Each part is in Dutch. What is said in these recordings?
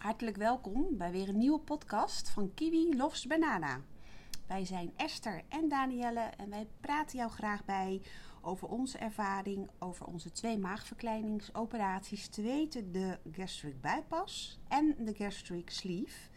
Hartelijk welkom bij weer een nieuwe podcast van Kiwi Loves Banana. Wij zijn Esther en Danielle en wij praten jou graag bij over onze ervaring over onze twee maagverkleiningsoperaties, te weten de gastric bypass en de gastric sleeve.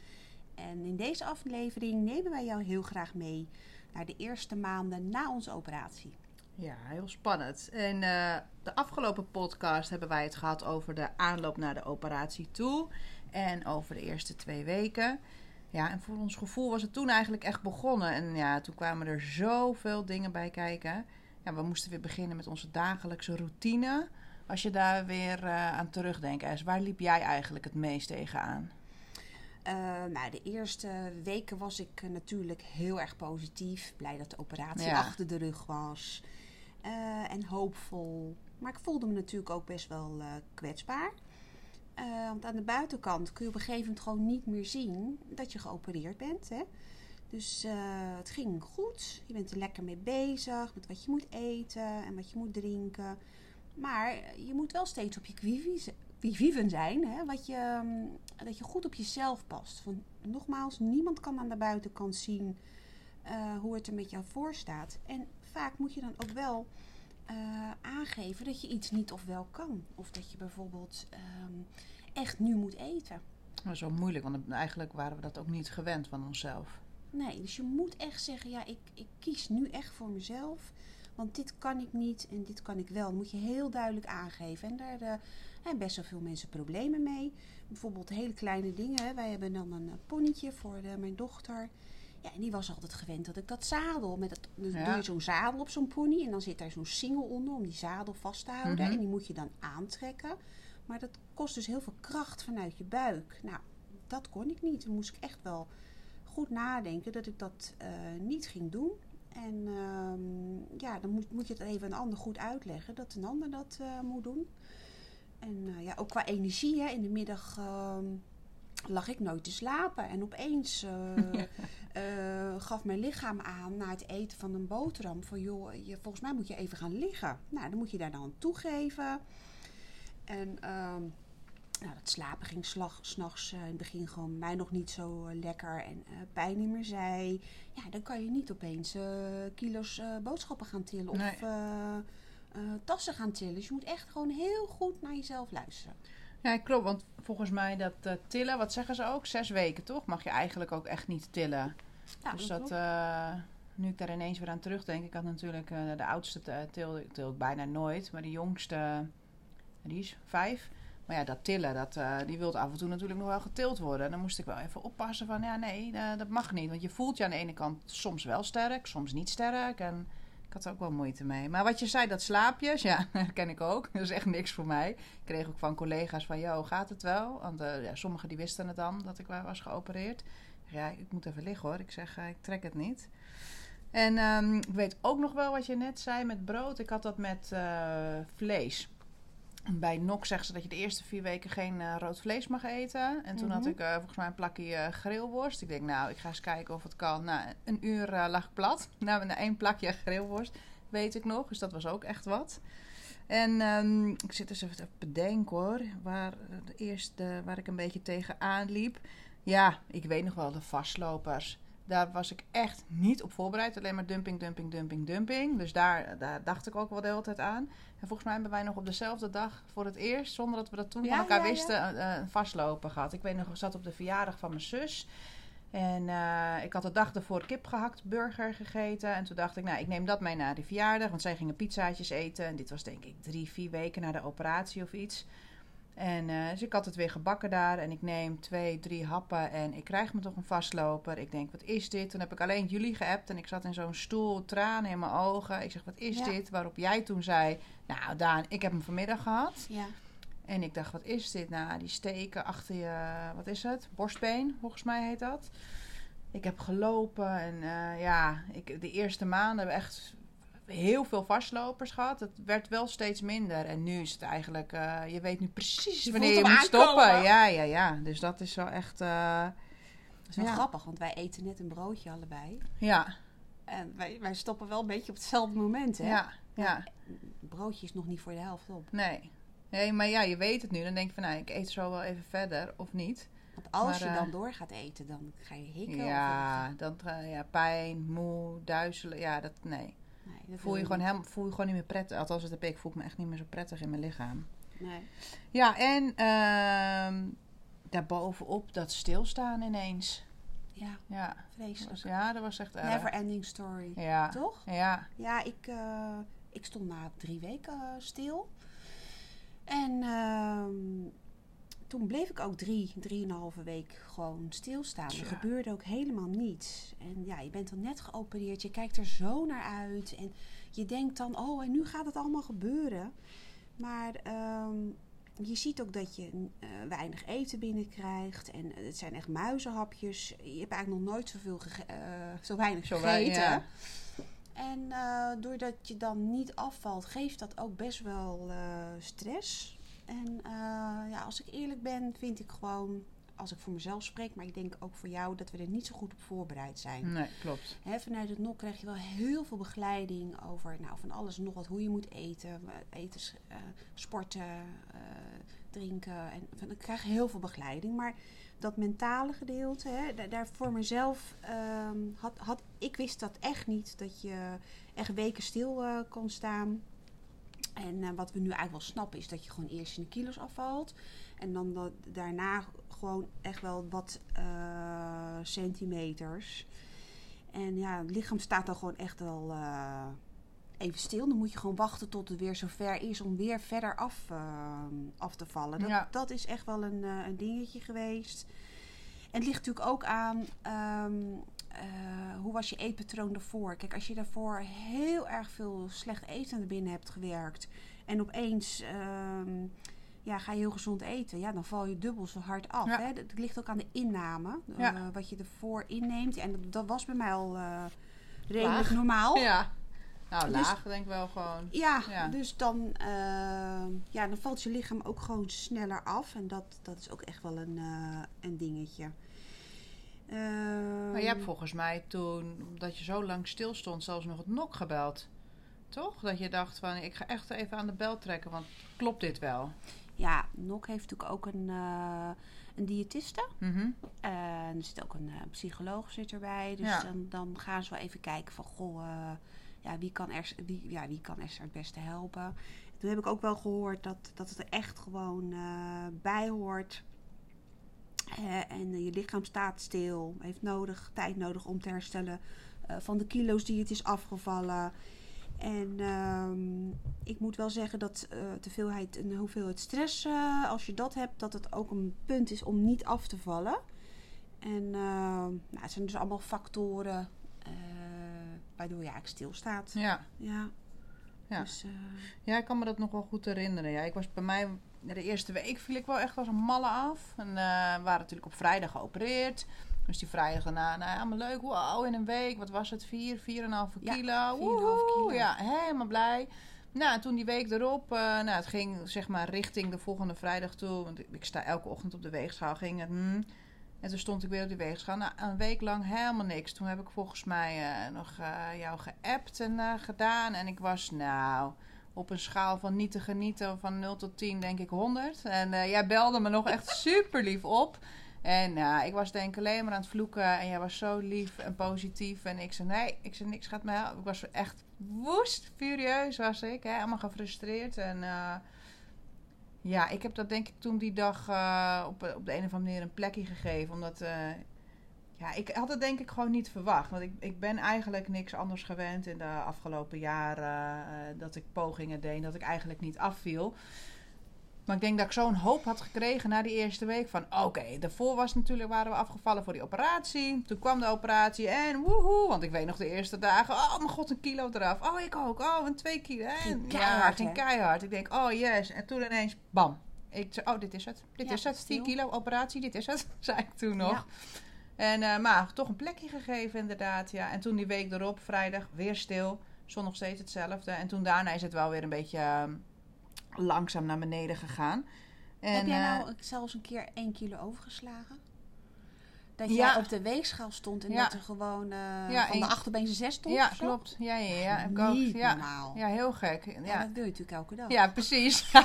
En in deze aflevering nemen wij jou heel graag mee naar de eerste maanden na onze operatie. Ja, heel spannend. En uh, de afgelopen podcast hebben wij het gehad over de aanloop naar de operatie toe. En over de eerste twee weken. Ja, en voor ons gevoel was het toen eigenlijk echt begonnen. En ja, toen kwamen er zoveel dingen bij kijken. Ja, we moesten weer beginnen met onze dagelijkse routine. Als je daar weer uh, aan terugdenkt, waar liep jij eigenlijk het meest tegenaan? Uh, nou, de eerste weken was ik uh, natuurlijk heel erg positief. Blij dat de operatie ja. achter de rug was. Uh, en hoopvol. Maar ik voelde me natuurlijk ook best wel kwetsbaar. Want aan de buitenkant kun je op een gegeven moment gewoon niet meer zien dat je geopereerd bent. Hè? Dus het ging goed. Je bent er lekker mee bezig met wat je moet eten en wat je moet drinken. Maar je moet wel steeds op je viven zijn. Hè? Wat je, dat je goed op jezelf past. Want nogmaals, niemand kan aan de buitenkant zien uh, hoe het er met jou voor staat. En vaak moet je dan ook wel uh, aangeven dat je iets niet of wel kan. Of dat je bijvoorbeeld um, echt nu moet eten. Dat is wel moeilijk, want eigenlijk waren we dat ook niet gewend van onszelf. Nee, dus je moet echt zeggen, ja, ik, ik kies nu echt voor mezelf. Want dit kan ik niet en dit kan ik wel. Dat moet je heel duidelijk aangeven. En daar uh, hebben best wel veel mensen problemen mee. Bijvoorbeeld hele kleine dingen. Wij hebben dan een ponnetje voor de, mijn dochter. Ja, en die was altijd gewend dat ik dat zadel. Met het, dus ja. doe je zo'n zadel op zo'n pony. En dan zit daar zo'n singel onder om die zadel vast te houden. Mhm. En die moet je dan aantrekken. Maar dat kost dus heel veel kracht vanuit je buik. Nou, dat kon ik niet. Toen moest ik echt wel goed nadenken dat ik dat uh, niet ging doen. En um, ja, dan moet, moet je het even een ander goed uitleggen. Dat een ander dat uh, moet doen. En uh, ja, ook qua energie. Hè, in de middag uh, lag ik nooit te slapen. En opeens uh, gaf mijn lichaam aan na het eten van een boterham. Van joh, je, volgens mij moet je even gaan liggen. Nou, dan moet je daar dan toegeven. En um, nou, dat slapen ging s'nachts uh, in het begin gewoon mij nog niet zo lekker en pijn in mijn zij. Ja, dan kan je niet opeens kilo's boodschappen gaan tillen of tassen gaan tillen. Dus je moet echt gewoon heel goed naar jezelf luisteren. Ja, klopt. Want volgens mij dat eh, tillen, wat zeggen ze ook? Zes weken, toch? Mag je eigenlijk ook echt niet tillen. Ja, dus dat eh, nu ik daar ineens weer aan terugdenk. Ik had natuurlijk eh, de oudste tilde, ik til ik bijna nooit. Maar de jongste, die is vijf. Maar ja, dat tillen, dat, die wil af en toe natuurlijk nog wel getild worden. En dan moest ik wel even oppassen van, ja nee, dat mag niet. Want je voelt je aan de ene kant soms wel sterk, soms niet sterk. En ik had er ook wel moeite mee. Maar wat je zei, dat slaapjes, ja, dat ken ik ook. Dat is echt niks voor mij. Ik kreeg ook van collega's van, joh, gaat het wel? Want uh, ja, sommigen die wisten het dan, dat ik was geopereerd. Ja, ik moet even liggen hoor. Ik zeg, uh, ik trek het niet. En um, ik weet ook nog wel wat je net zei met brood. Ik had dat met uh, vlees. Bij NOC zeggen ze dat je de eerste vier weken geen uh, rood vlees mag eten. En toen Mhm. had ik uh, volgens mij een plakje uh, grillworst. Ik denk, nou, ik ga eens kijken of het kan. Nou, een uur lag ik plat. Nou, na één plakje grillworst, weet ik nog. Dus dat was ook echt wat. En um, ik zit eens even te bedenken hoor. Waar, de eerste, waar ik een beetje tegenaan liep. Ja, ik weet nog wel, de vastlopers. Daar was ik echt niet op voorbereid. Alleen maar dumping, dumping, dumping, dumping. Dus daar, daar dacht ik ook wel de hele tijd aan. En volgens mij hebben wij nog op dezelfde dag voor het eerst, zonder dat we dat toen Ja, van elkaar ja, wisten, een vastlopen gehad. Ik weet nog, ik zat op de verjaardag van mijn zus. En uh, ik had de dag ervoor kipgehakt burger gegeten. En toen dacht ik, nou, ik neem dat mee naar de verjaardag. Want zij gingen pizzaatjes eten. En dit was denk ik drie, vier weken na de operatie of iets. En uh, dus ik had het weer gebakken daar. En ik neem twee, drie happen. En ik krijg me toch een vastloper. Ik denk, wat is dit? Toen heb ik alleen jullie geappt. En ik zat in zo'n stoel, tranen in mijn ogen. Ik zeg, wat is Ja. dit? Waarop jij toen zei, nou Daan, ik heb hem vanmiddag gehad. Ja. En ik dacht, wat is dit? Nou, die steken achter je, wat is het? Borstbeen, volgens mij heet dat. Ik heb gelopen en uh, ja, ik, de eerste maanden hebben echt heel veel vastlopers gehad. Het werd wel steeds minder. En nu is het eigenlijk, uh, je weet nu precies Je wanneer je moet stoppen. Ja, ja, ja. Dus dat is wel echt, uh, Dat is wel Ja. grappig, want wij eten net een broodje allebei. ja, En wij, wij stoppen wel een beetje op hetzelfde moment, hè? ja, ja. Het broodje is nog niet voor de helft op. Nee. Nee, maar ja, je weet het nu. Dan denk je van, nou, ik eet zo wel even verder of niet. Want als Maar, je eh, dan door gaat eten, dan ga je hikken. Ja, dan, eh, ja, pijn, moe, duizelen. Ja, dat, nee. Nee, Voel je, gewoon helemaal, voel je gewoon niet meer prettig. Althans, dat heb ik. Ik voel me echt niet meer zo prettig in mijn lichaam. Nee. Ja, en ehm daarbovenop dat stilstaan ineens. Ja, Ja, vreselijk. ja dat was echt erg. Never ending story. Ja, Toch? ja. Ja, ik, eh, ik stond na drie weken eh, stil. En ehm, toen bleef ik ook drie, drieënhalve week gewoon stilstaan. Tja. Er gebeurde ook helemaal niets. En ja, je bent dan net geopereerd. Je kijkt er zo naar uit. En je denkt dan, oh, en nu gaat het allemaal gebeuren. Maar ehm, je ziet ook dat je eh, weinig eten binnenkrijgt. En het zijn echt muizenhapjes. Je hebt eigenlijk nog nooit zoveel eh, zo weinig Zo gegeten. ja. En eh, doordat je dan niet afvalt, geeft dat ook best wel stress. En eh, ja, als ik eerlijk ben, vind ik gewoon, als ik voor mezelf spreek, maar ik denk ook voor jou, dat we er niet zo goed op voorbereid zijn. Nee, klopt. Hè, vanuit het NOC krijg je wel heel veel begeleiding over nou, van alles en nog wat. Hoe je moet eten, eten eh, sporten, eh, drinken. En, van, ik krijg heel veel begeleiding. Maar dat mentale gedeelte, hè, daar, daar voor mezelf ehm, had, had... Ik wist dat echt niet, dat je echt weken stil eh, kon staan. En eh, wat we nu eigenlijk wel snappen is dat je gewoon eerst in de kilo's afvalt. En dan dat, daarna gewoon echt wel wat eh, centimeters. En ja, het lichaam staat dan gewoon echt wel eh, even stil. Dan moet je gewoon wachten tot het weer zover is om weer verder af, af te vallen. Dat, Ja. dat is echt wel een, een dingetje geweest. En het ligt natuurlijk ook aan ehm, eh, hoe was je eetpatroon daarvoor. Kijk, als je daarvoor heel erg veel slecht eten naar binnen hebt gewerkt. En opeens ehm, ja, ga je heel gezond eten. Ja, dan val je dubbel zo hard af. Ja. Hè? Het ligt ook aan de inname. eh, wat je ervoor inneemt. En dat, dat was bij mij al eh, redelijk Laag. normaal. Ja. Nou, Dus- laag denk ik wel gewoon. Ja, Ja. dus dan, ja, dan valt je lichaam ook gewoon sneller af. En dat, dat is ook echt wel een, een dingetje. Maar je hebt volgens mij toen, omdat je zo lang stil stond, zelfs nog het nok gebeld. Toch? Dat je dacht van, ik ga echt even aan de bel trekken, want klopt dit wel? Ja, NOC heeft natuurlijk ook een, eh een diëtiste. Mhm. En er zit ook een eh, psycholoog zit erbij. Dus Ja. dan, dan gaan ze wel even kijken van... Goh, eh, ja, wie, kan er, wie, ja, wie kan Esther het beste helpen? Toen heb ik ook wel gehoord dat, dat het er echt gewoon bij hoort. Eh, en je lichaam staat stil. Heeft nodig, tijd nodig om te herstellen eh, van de kilo's die het is afgevallen. En ehm, ik moet wel zeggen dat eh de veelheid en hoeveelheid stress, eh, als je dat hebt, dat het ook een punt is om niet af te vallen. En nou, het zijn dus allemaal factoren eh, waardoor je eigenlijk stilstaat. Ja. Ja. Ja. Dus, eh, ja, ik kan me dat nog wel goed herinneren. Ja, ik was bij mij, de eerste week viel ik wel echt als een malle af. En eh, we waren natuurlijk op vrijdag geopereerd. Dus die vrijdag daarna, nou ja, allemaal leuk. Wow, in een week, wat was het? 4, 4,5 Ja, kilo. 4,5 Woehoe, kilo. Ja, helemaal blij. Nou, toen die week erop, eh, nou, het ging zeg maar richting de volgende vrijdag toe. Want ik, sta elke ochtend op de weegschaal, ging het. hmm. En toen stond ik weer op die weegschaal. Nou, een week lang helemaal niks. Toen heb ik volgens mij eh, nog jou geappt en gedaan. En ik was, nou, op een schaal van niet te genieten van 0 tot 10 denk ik 100. En eh, jij belde me nog echt super lief op. En nou, ik was denk ik alleen maar aan het vloeken. En jij was zo lief en positief. En ik zei, nee, ik zei niks gaat me helpen. Ik was echt woest, furieus was ik. Hè? Helemaal gefrustreerd. En eh, ja, ik heb dat denk ik toen die dag op, op de een of andere manier een plekje gegeven. Omdat, ja, ik had het denk ik gewoon niet verwacht. Want ik, ik ben eigenlijk niks anders gewend in de afgelopen jaren. eh, dat ik pogingen deed, dat ik eigenlijk niet afviel. Maar ik denk dat ik zo'n hoop had gekregen na die eerste week. Van oké, daarvoor was natuurlijk, waren we afgevallen voor die operatie. Toen kwam de operatie en woehoe. Want ik weet nog de eerste dagen. Oh mijn god, een kilo eraf. Oh, ik ook. Oh, een twee kilo. En, Ging ja, keihard, keihard. Ik denk, oh yes. En toen ineens, bam. Ik zei, oh, dit is het. Dit Ja, is het. 10 stil. kilo operatie, dit is het. zei ik toen nog. Ja. En, eh, maar toch een plekje gegeven inderdaad. Ja. En toen die week erop, vrijdag, weer stil. Zon nog steeds hetzelfde. En toen daarna is het wel weer een beetje eh, langzaam naar beneden gegaan. En, heb jij eh, nou zelfs een keer 1 kilo overgeslagen? Dat Ja. jij op de weegschaal stond en Ja. dat er gewoon eh, Ja, van de en- achterbeen zes stond. Ja, klopt. Ja, ja, ja. Heb ik ook. Niet Ja. normaal. ja, heel gek. Ja, dat wil je natuurlijk elke dag. ja precies. Dan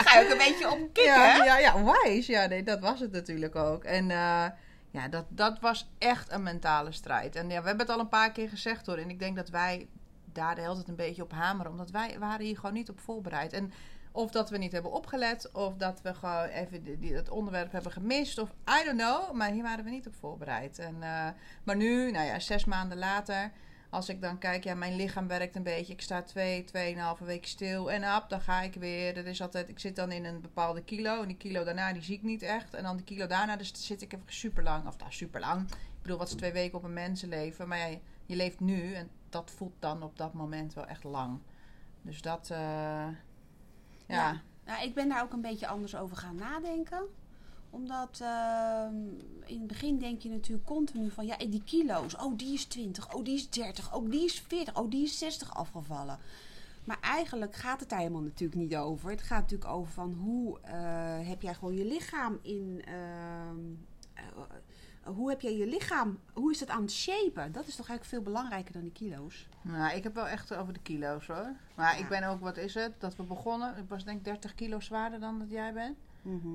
ga je ook een beetje op kicken, ja, ja, ja, wijs. Ja, nee, dat was het natuurlijk ook. En eh, ja, dat, dat was echt een mentale strijd. En ja, we hebben het al een paar keer gezegd hoor. En ik denk dat wij daar de hele een beetje op hameren. Omdat wij waren hier gewoon niet op voorbereid. En of dat we niet hebben opgelet. Of dat we gewoon even die, die- het onderwerp hebben gemist. Of I don't know. Maar hier waren we niet op voorbereid. En, eh, maar nu, nou ja, zes maanden later. Als ik dan kijk, ja, mijn lichaam werkt een beetje. Ik sta twee, tweeënhalve week stil. En op, dan ga ik weer. Dat is altijd, ik zit dan in een bepaalde kilo. En die kilo daarna, die zie ik niet echt. En dan die kilo daarna, dus zit ik even super lang. Of nou, super lang. Ik bedoel, wat is twee weken op een mensenleven. Maar je leeft nu. En dat voelt dan op dat moment wel echt lang. Dus dat, eh, ja. Ja. Nou, ik ben daar ook een beetje anders over gaan nadenken. Omdat ehm, in het begin denk je natuurlijk continu van... Ja, die kilo's. Oh, die is 20. Oh, die is 30. Oh, die is 40. Oh, die is 60 afgevallen. Maar eigenlijk gaat het daar helemaal natuurlijk niet over. Het gaat natuurlijk over van hoe eh, heb jij gewoon je lichaam in... ehm, eh, hoe heb jij je lichaam... Hoe is het aan het shapen? Dat is toch eigenlijk veel belangrijker dan die kilo's. Nou, ik heb wel echt over de kilo's hoor. Maar Ja. ik ben ook, wat is het? Dat we begonnen. Ik was denk ik 30 kilo zwaarder dan dat jij bent.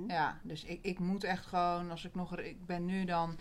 Ja, dus ik, ik moet echt gewoon, als ik nog, ik ben nu dan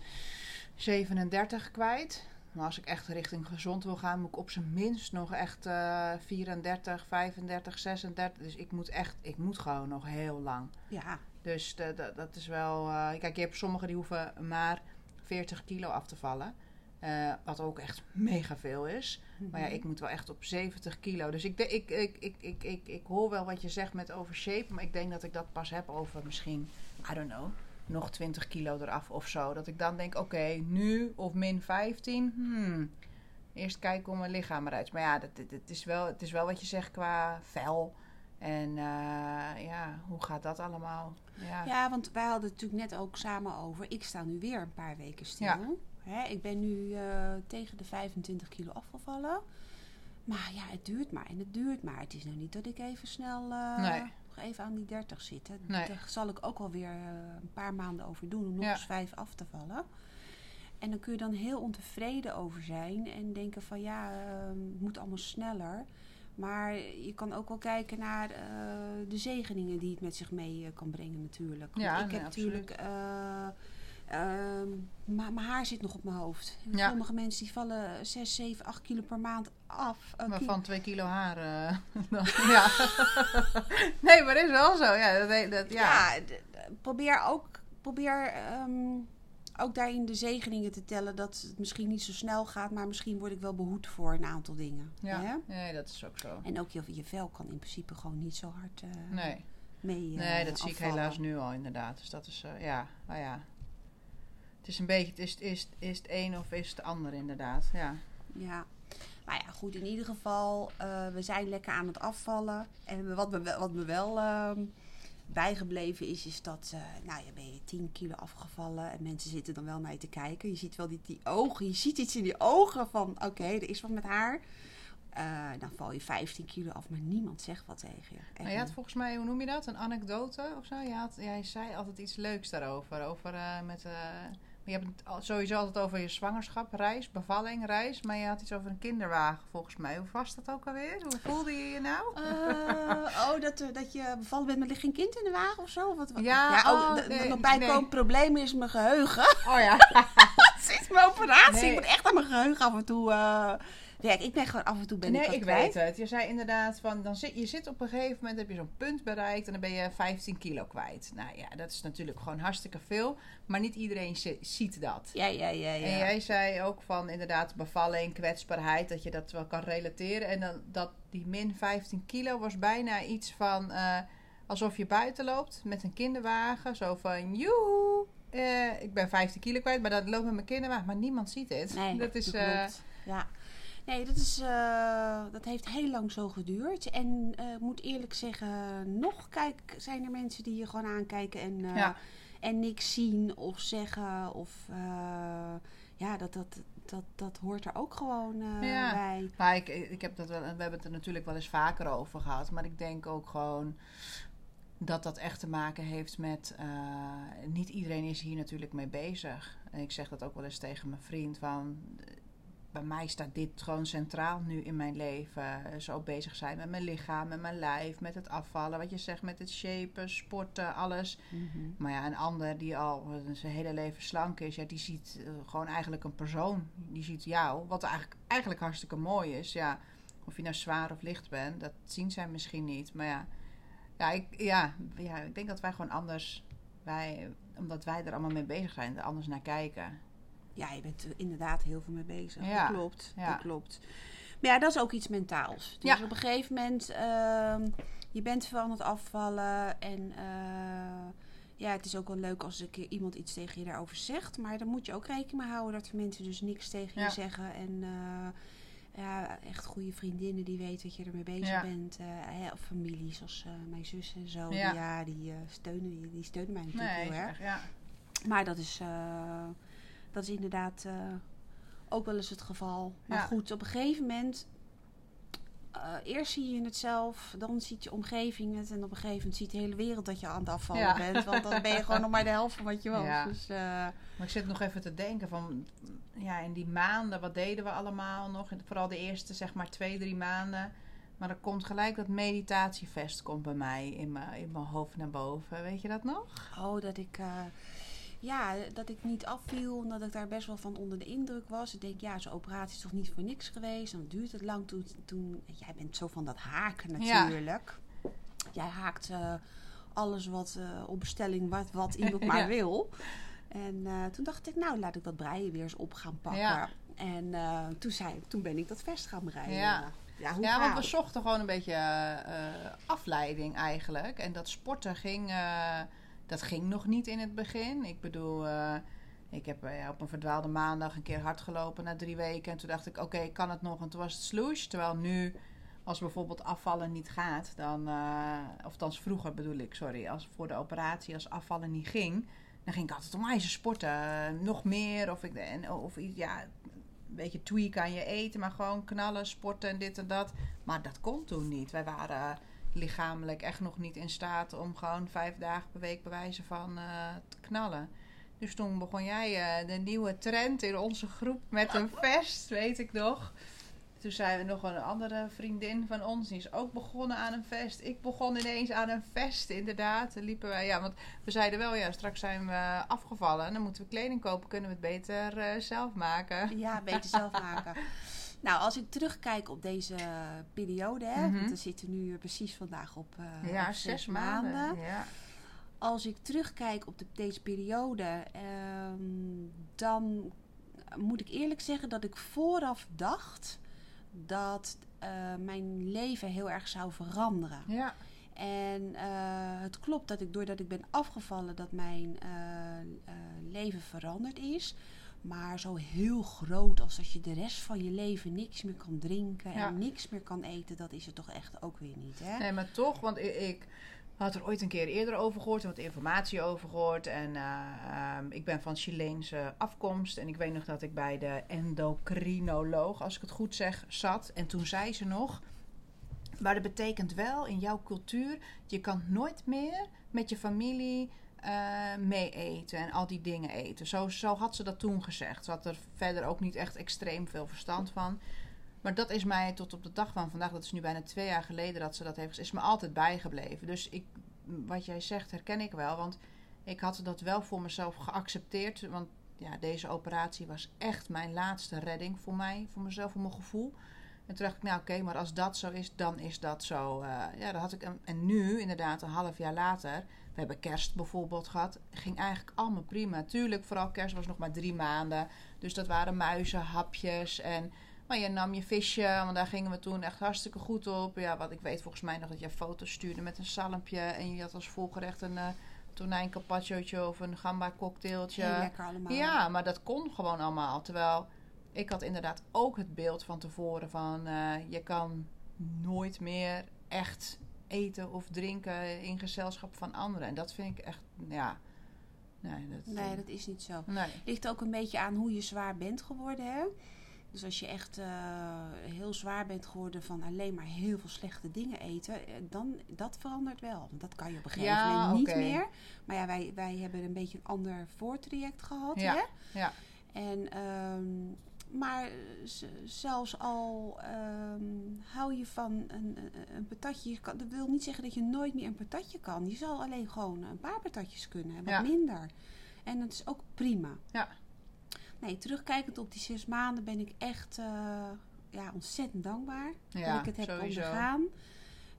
37 kwijt. Maar als ik echt richting gezond wil gaan, moet ik op zijn minst nog echt eh 34, 35, 36. Dus ik moet echt, ik moet gewoon nog heel lang. Ja, Dus de, de- dat is wel. eh, kijk, je hebt sommigen die hoeven maar 40 kilo af te vallen. Eh, wat ook echt mega veel is. Maar ja, ik moet wel echt op 70 kilo. Dus ik, ik, ik, ik, ik, ik, ik hoor wel wat je zegt met overshape. Maar ik denk dat ik dat pas heb over misschien, I don't know, nog 20 kilo eraf of zo. Dat ik dan denk, oké, nu of min 15. Hmm. Eerst kijken hoe mijn lichaam eruit. Maar ja, dat, het, het, is wel, het is wel wat je zegt qua vel. En eh, ja, hoe gaat dat allemaal? Ja, Ja, want wij hadden het natuurlijk net ook samen over. Ik sta nu weer een paar weken stil. Ja. Hè, ik ben nu eh, tegen de 25 kilo afgevallen. Maar ja, het duurt maar en het duurt maar. Het is nou niet dat ik even snel eh, Nee. nog even aan die 30 zit. Hè. Nee. Daar zal ik ook alweer weer een paar maanden over doen om nog Ja. eens vijf af te vallen. En dan kun je dan heel ontevreden over zijn en denken van ja, eh, het moet allemaal sneller. Maar je kan ook wel kijken naar eh, de zegeningen die het met zich mee eh, kan brengen natuurlijk. Want Ja, ik nee, heb natuurlijk... eh, ehm, maar mijn haar zit nog op mijn hoofd. Ja. Sommige mensen die vallen 6, 7, 8 kilo per maand af. Maar van 2 kilo haar. eh, ja. nee, maar dat is wel zo. Ja, dat, dat, ja. ja, probeer ook, probeer, ehm, ook daarin de zegeningen te tellen dat het misschien niet zo snel gaat, maar misschien word ik wel behoed voor een aantal dingen. Ja. Nee, dat is ook zo. En ook je, je vel kan in principe gewoon niet zo hard eh, Nee, mee eh, nee dat zie ik helaas nu al inderdaad. Dus dat is, eh, ja, nou ja. Het is een beetje, het is, is, is het een of is het ander inderdaad. Ja, Ja. Nou ja, goed, in ieder geval, eh, we zijn lekker aan het afvallen. En wat me, wel- wat me wel ehm, bijgebleven is, is dat, eh, nou ja, ben je 10 kilo afgevallen en mensen zitten dan wel naar je te kijken. Je ziet wel die, die ogen, je ziet iets in die ogen van, oké, er is wat met haar. Eh, dan val je 15 kilo af, maar niemand zegt wat tegen je. Echt maar je had volgens mij, hoe noem je dat? Een anekdote of zo? Je had, jij zei altijd iets leuks daarover. Over met. Je hebt het sowieso altijd over je zwangerschap, reis, bevalling, reis. Maar je had iets over een kinderwagen volgens mij. Hoe was dat ook alweer? Hoe voelde je je nou? Eh, oh, dat, eh, dat je bevallen bent, maar er ligt geen kind in de wagen of zo? Wat, wat? Ja, oh, oh, nee, nog bijkomend nee. probleem is mijn geheugen. Oh ja. Sinds mijn operatie. Nee. Ik moet echt aan mijn geheugen af en toe eh werken. Ik ben gewoon af en toe ben nee, ik wat ik kwijt. weet het. Je zei inderdaad van, dan zit, je zit op een gegeven moment, heb je zo'n punt bereikt en dan ben je 15 kilo kwijt. Nou ja, dat is natuurlijk gewoon hartstikke veel, maar niet iedereen zi- ziet dat. Ja, ja, ja. ja. En jij zei ook van inderdaad bevalling, kwetsbaarheid, dat je dat wel kan relateren. En dan, dat die min 15 kilo was bijna iets van eh, alsof je buiten loopt met een kinderwagen. Zo van, joehoe, eh, ik ben 15 kilo kwijt, maar dat loopt met mijn kinderwagen. Maar niemand ziet het. Nee, dat is... klopt. Ja. Nee, dat, is, eh, dat heeft heel lang zo geduurd. En eh, ik moet eerlijk zeggen, nog kijk, zijn er mensen die je gewoon aankijken en, eh, Ja. en niks zien of zeggen. Of eh, ja, dat, dat, dat, dat hoort er ook gewoon eh, Ja. bij. Maar ik, ik heb dat wel, we hebben het er natuurlijk wel eens vaker over gehad. Maar ik denk ook gewoon dat dat echt te maken heeft met. eh, niet iedereen is hier natuurlijk mee bezig. En ik zeg dat ook wel eens tegen mijn vriend. Van, eh, bij mij staat dit gewoon centraal nu in mijn leven. Zo bezig zijn met mijn lichaam, met mijn lijf, met het afvallen. Wat je zegt, met het shapen, sporten, alles. Mhm. Maar ja, een ander die al zijn hele leven slank is, ja, die ziet eh, gewoon eigenlijk een persoon. Die ziet jou, wat eigenlijk, eigenlijk hartstikke mooi is. Ja, of je nou zwaar of licht bent, dat zien zij misschien niet. Maar ja, ja, ik, ja, ja, ik denk dat wij gewoon anders, wij, omdat wij er allemaal mee bezig zijn, er anders naar kijken. Ja, je bent er inderdaad heel veel mee bezig. Ja, Dat klopt. ja. Dat klopt. Maar ja, dat is ook iets mentaals. Dus Ja. op een gegeven moment, ehm, je bent aan het afvallen. En eh, ja, het is ook wel leuk als een keer iemand iets tegen je daarover zegt. Maar dan moet je ook rekening mee houden dat er mensen dus niks tegen je zeggen. En eh, ja, echt goede vriendinnen die weten dat je ermee bezig Ja. bent. eh, hè, of familie, zoals mijn zus en zo. Ja. Die, ja, die, steunen, die, die steunen mij natuurlijk Nee, heel erg. ja. Maar dat is, dat is inderdaad eh, ook wel eens het geval. Maar Ja. goed, op een gegeven moment. eh, eerst zie je het zelf, dan ziet je omgeving het. En op een gegeven moment ziet de hele wereld dat je aan het afvallen Ja. bent. Want dan ben je gewoon nog maar de helft van wat je was. Ja. Dus, eh, Maar ik zit nog even te denken van, ja, in die maanden, wat deden we allemaal nog? Vooral de eerste, zeg maar, twee, drie maanden. Maar er komt gelijk dat meditatiefest komt bij mij in mijn, in mijn hoofd naar boven. Weet je dat nog? oh, dat ik, ja, dat ik niet afviel. En dat ik daar best wel van onder de indruk was. Ik denk, ja, zo'n operatie is toch niet voor niks geweest. Dan duurt het lang. Toen, toen, jij bent zo van dat haken Ja. natuurlijk. Jij haakt eh, alles wat eh, op bestelling, wat, wat iemand maar wil. En eh, toen dacht ik, nou, laat ik dat breien weer eens op gaan pakken. Ja. En toen, zei, toen ben ik dat vest gaan breien. Ja. ja, Ja, want we zochten gewoon een beetje afleiding eigenlijk. En dat sporten ging, dat ging nog niet in het begin. Ik bedoel, eh, ik heb eh, op een verdwaalde maandag een keer hard gelopen na drie weken. En toen dacht ik, oké, kan het nog? En toen was het sloes. Terwijl nu, als bijvoorbeeld afvallen niet gaat, dan, eh of vroeger bedoel ik, sorry, als voor de operatie, als afvallen niet ging, dan ging ik altijd onwijs sporten. Eh, nog meer, of, ik, en, of ja, een beetje tweaken aan je eten, maar gewoon knallen, sporten en dit en dat. Maar dat kon toen niet. Wij waren lichamelijk echt nog niet in staat om gewoon vijf dagen per week bewijzen van eh, te knallen. Dus toen begon jij eh, de nieuwe trend in onze groep met een vest, weet ik nog. Toen zijn we nog een andere vriendin van ons, die is ook begonnen aan een vest. Ik begon ineens aan een vest, inderdaad. Dan liepen wij, ja, want we zeiden wel, ja, straks zijn we afgevallen. En dan moeten we kleding kopen, kunnen we het beter eh, zelf maken. Ja, beter zelf maken. Nou, als ik terugkijk op deze periode, hè, Mhm. want we zitten nu precies vandaag op, eh, ja, op zes maanden. Ja. Als ik terugkijk op de, deze periode, ehm, dan moet ik eerlijk zeggen dat ik vooraf dacht dat eh, mijn leven heel erg zou veranderen. ja. En eh, het klopt dat ik doordat ik ben afgevallen, dat mijn eh, leven veranderd is. Maar zo heel groot als dat je de rest van je leven niks meer kan drinken Ja. en niks meer kan eten, dat is het toch echt ook weer niet, hè? Nee, maar toch, want ik, ik had er ooit een keer eerder over gehoord en wat informatie over gehoord. En eh, ehm, ik ben van Chileense afkomst. En ik weet nog dat ik bij de endocrinoloog, als ik het goed zeg, zat. En toen zei ze nog. Maar dat betekent wel in jouw cultuur, je kan nooit meer met je familie eh, mee eten en al die dingen eten. Zo, zo had ze dat toen gezegd. Ze had er verder ook niet echt extreem veel verstand van. Maar dat is mij tot op de dag van vandaag, dat is nu bijna twee jaar geleden dat ze dat heeft is me altijd bijgebleven. Dus ik, wat jij zegt herken ik wel, want ik had dat wel voor mezelf geaccepteerd. Want ja, deze operatie was echt mijn laatste redding voor mij, voor mezelf, voor mijn gevoel. En toen dacht ik, nou oké, maar als dat zo is, dan is dat zo. Eh, ja, dat had ik. En nu, inderdaad, een half jaar later. We hebben kerst bijvoorbeeld gehad. Ging eigenlijk allemaal prima. Tuurlijk, vooral kerst was nog maar drie maanden. Dus dat waren muizenhapjes. En, maar je nam je visje, want daar gingen we toen echt hartstikke goed op. Ja, wat ik weet volgens mij nog dat je foto's stuurde met een salmpje. En je had als voorgerecht een uh, tonijn carpacciootje of een gamba cocktailtje. Heel lekker allemaal. Ja, maar dat kon gewoon allemaal. Terwijl ik had inderdaad ook het beeld van tevoren van uh, je kan nooit meer echt eten of drinken in gezelschap van anderen. En dat vind ik echt, ja. Nee, dat, nee, dat is niet zo. Nee. Ligt ook een beetje aan hoe je zwaar bent geworden, hè? Dus als je echt eh, heel zwaar bent geworden van alleen maar heel veel slechte dingen eten, eh, dan dat verandert wel. Dat kan je op een gegeven Ja, moment niet meer. Maar ja, wij, wij hebben een beetje een ander voortraject gehad. Ja, Hè? ja. En, ehm, maar zelfs al ehm, hou je van een, een, patatje, je kan, dat wil niet zeggen dat je nooit meer een patatje kan. Je zal alleen gewoon een paar patatjes kunnen, en wat Ja. minder. En dat is ook prima. Ja. Nee, terugkijkend op die zes maanden ben ik echt eh, ja, ontzettend dankbaar Ja, dat ik het heb sowieso. ondergaan.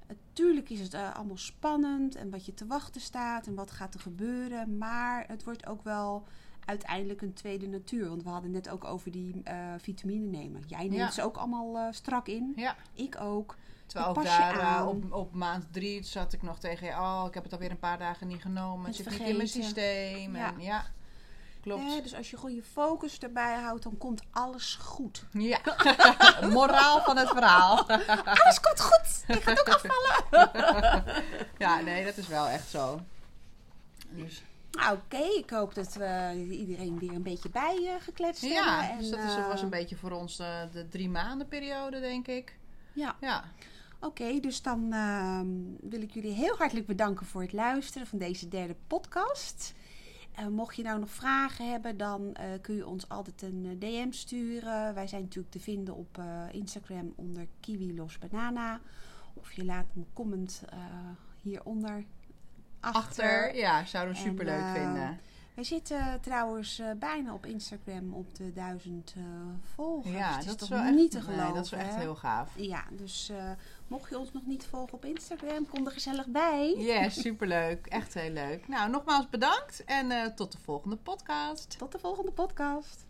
Natuurlijk is het eh, allemaal spannend en wat je te wachten staat en wat gaat er gebeuren. Maar het wordt ook wel uiteindelijk een tweede natuur. Want we hadden net ook over die eh, vitamine nemen. Jij neemt Ja. ze ook allemaal strak in. Ja. Ik ook. Terwijl ook daar aan. op, op maand drie zat ik nog tegen je, oh, ik heb het alweer een paar dagen niet genomen. Het Het zit niet in mijn systeem. Ja. En, ja, klopt. Hè, dus als je gewoon je focus erbij houdt, dan komt alles goed. Ja, moraal van het verhaal. Alles komt goed. Je gaat ook afvallen. ja, nee, dat is wel echt zo. Dus, Nou, Oké, ik hoop dat we iedereen weer een beetje bijgekletst ja, hebben. dus dat is, eh, was een beetje voor ons eh, de drie maanden periode, denk ik. Ja, Ja, oké. dus dan ehm, wil ik jullie heel hartelijk bedanken voor het luisteren van deze derde podcast. Eh, mocht je nou nog vragen hebben, dan eh, kun je ons altijd een eh, DM sturen. Wij zijn natuurlijk te vinden op Instagram onder Kiwi Los Banana. Of je laat een comment hieronder achter. achter. Ja, zouden we En, super leuk vinden. Wij zitten trouwens eh, bijna op Instagram op de duizend eh volgers. Ja, is dat toch is wel echt, niet te nee, geloven. dat is wel echt hè? heel gaaf. Ja, dus eh, mocht je ons nog niet volgen op Instagram, kom er gezellig bij. Yes, superleuk. Echt heel leuk. Nou, nogmaals bedankt en eh, tot de volgende podcast. Tot de volgende podcast.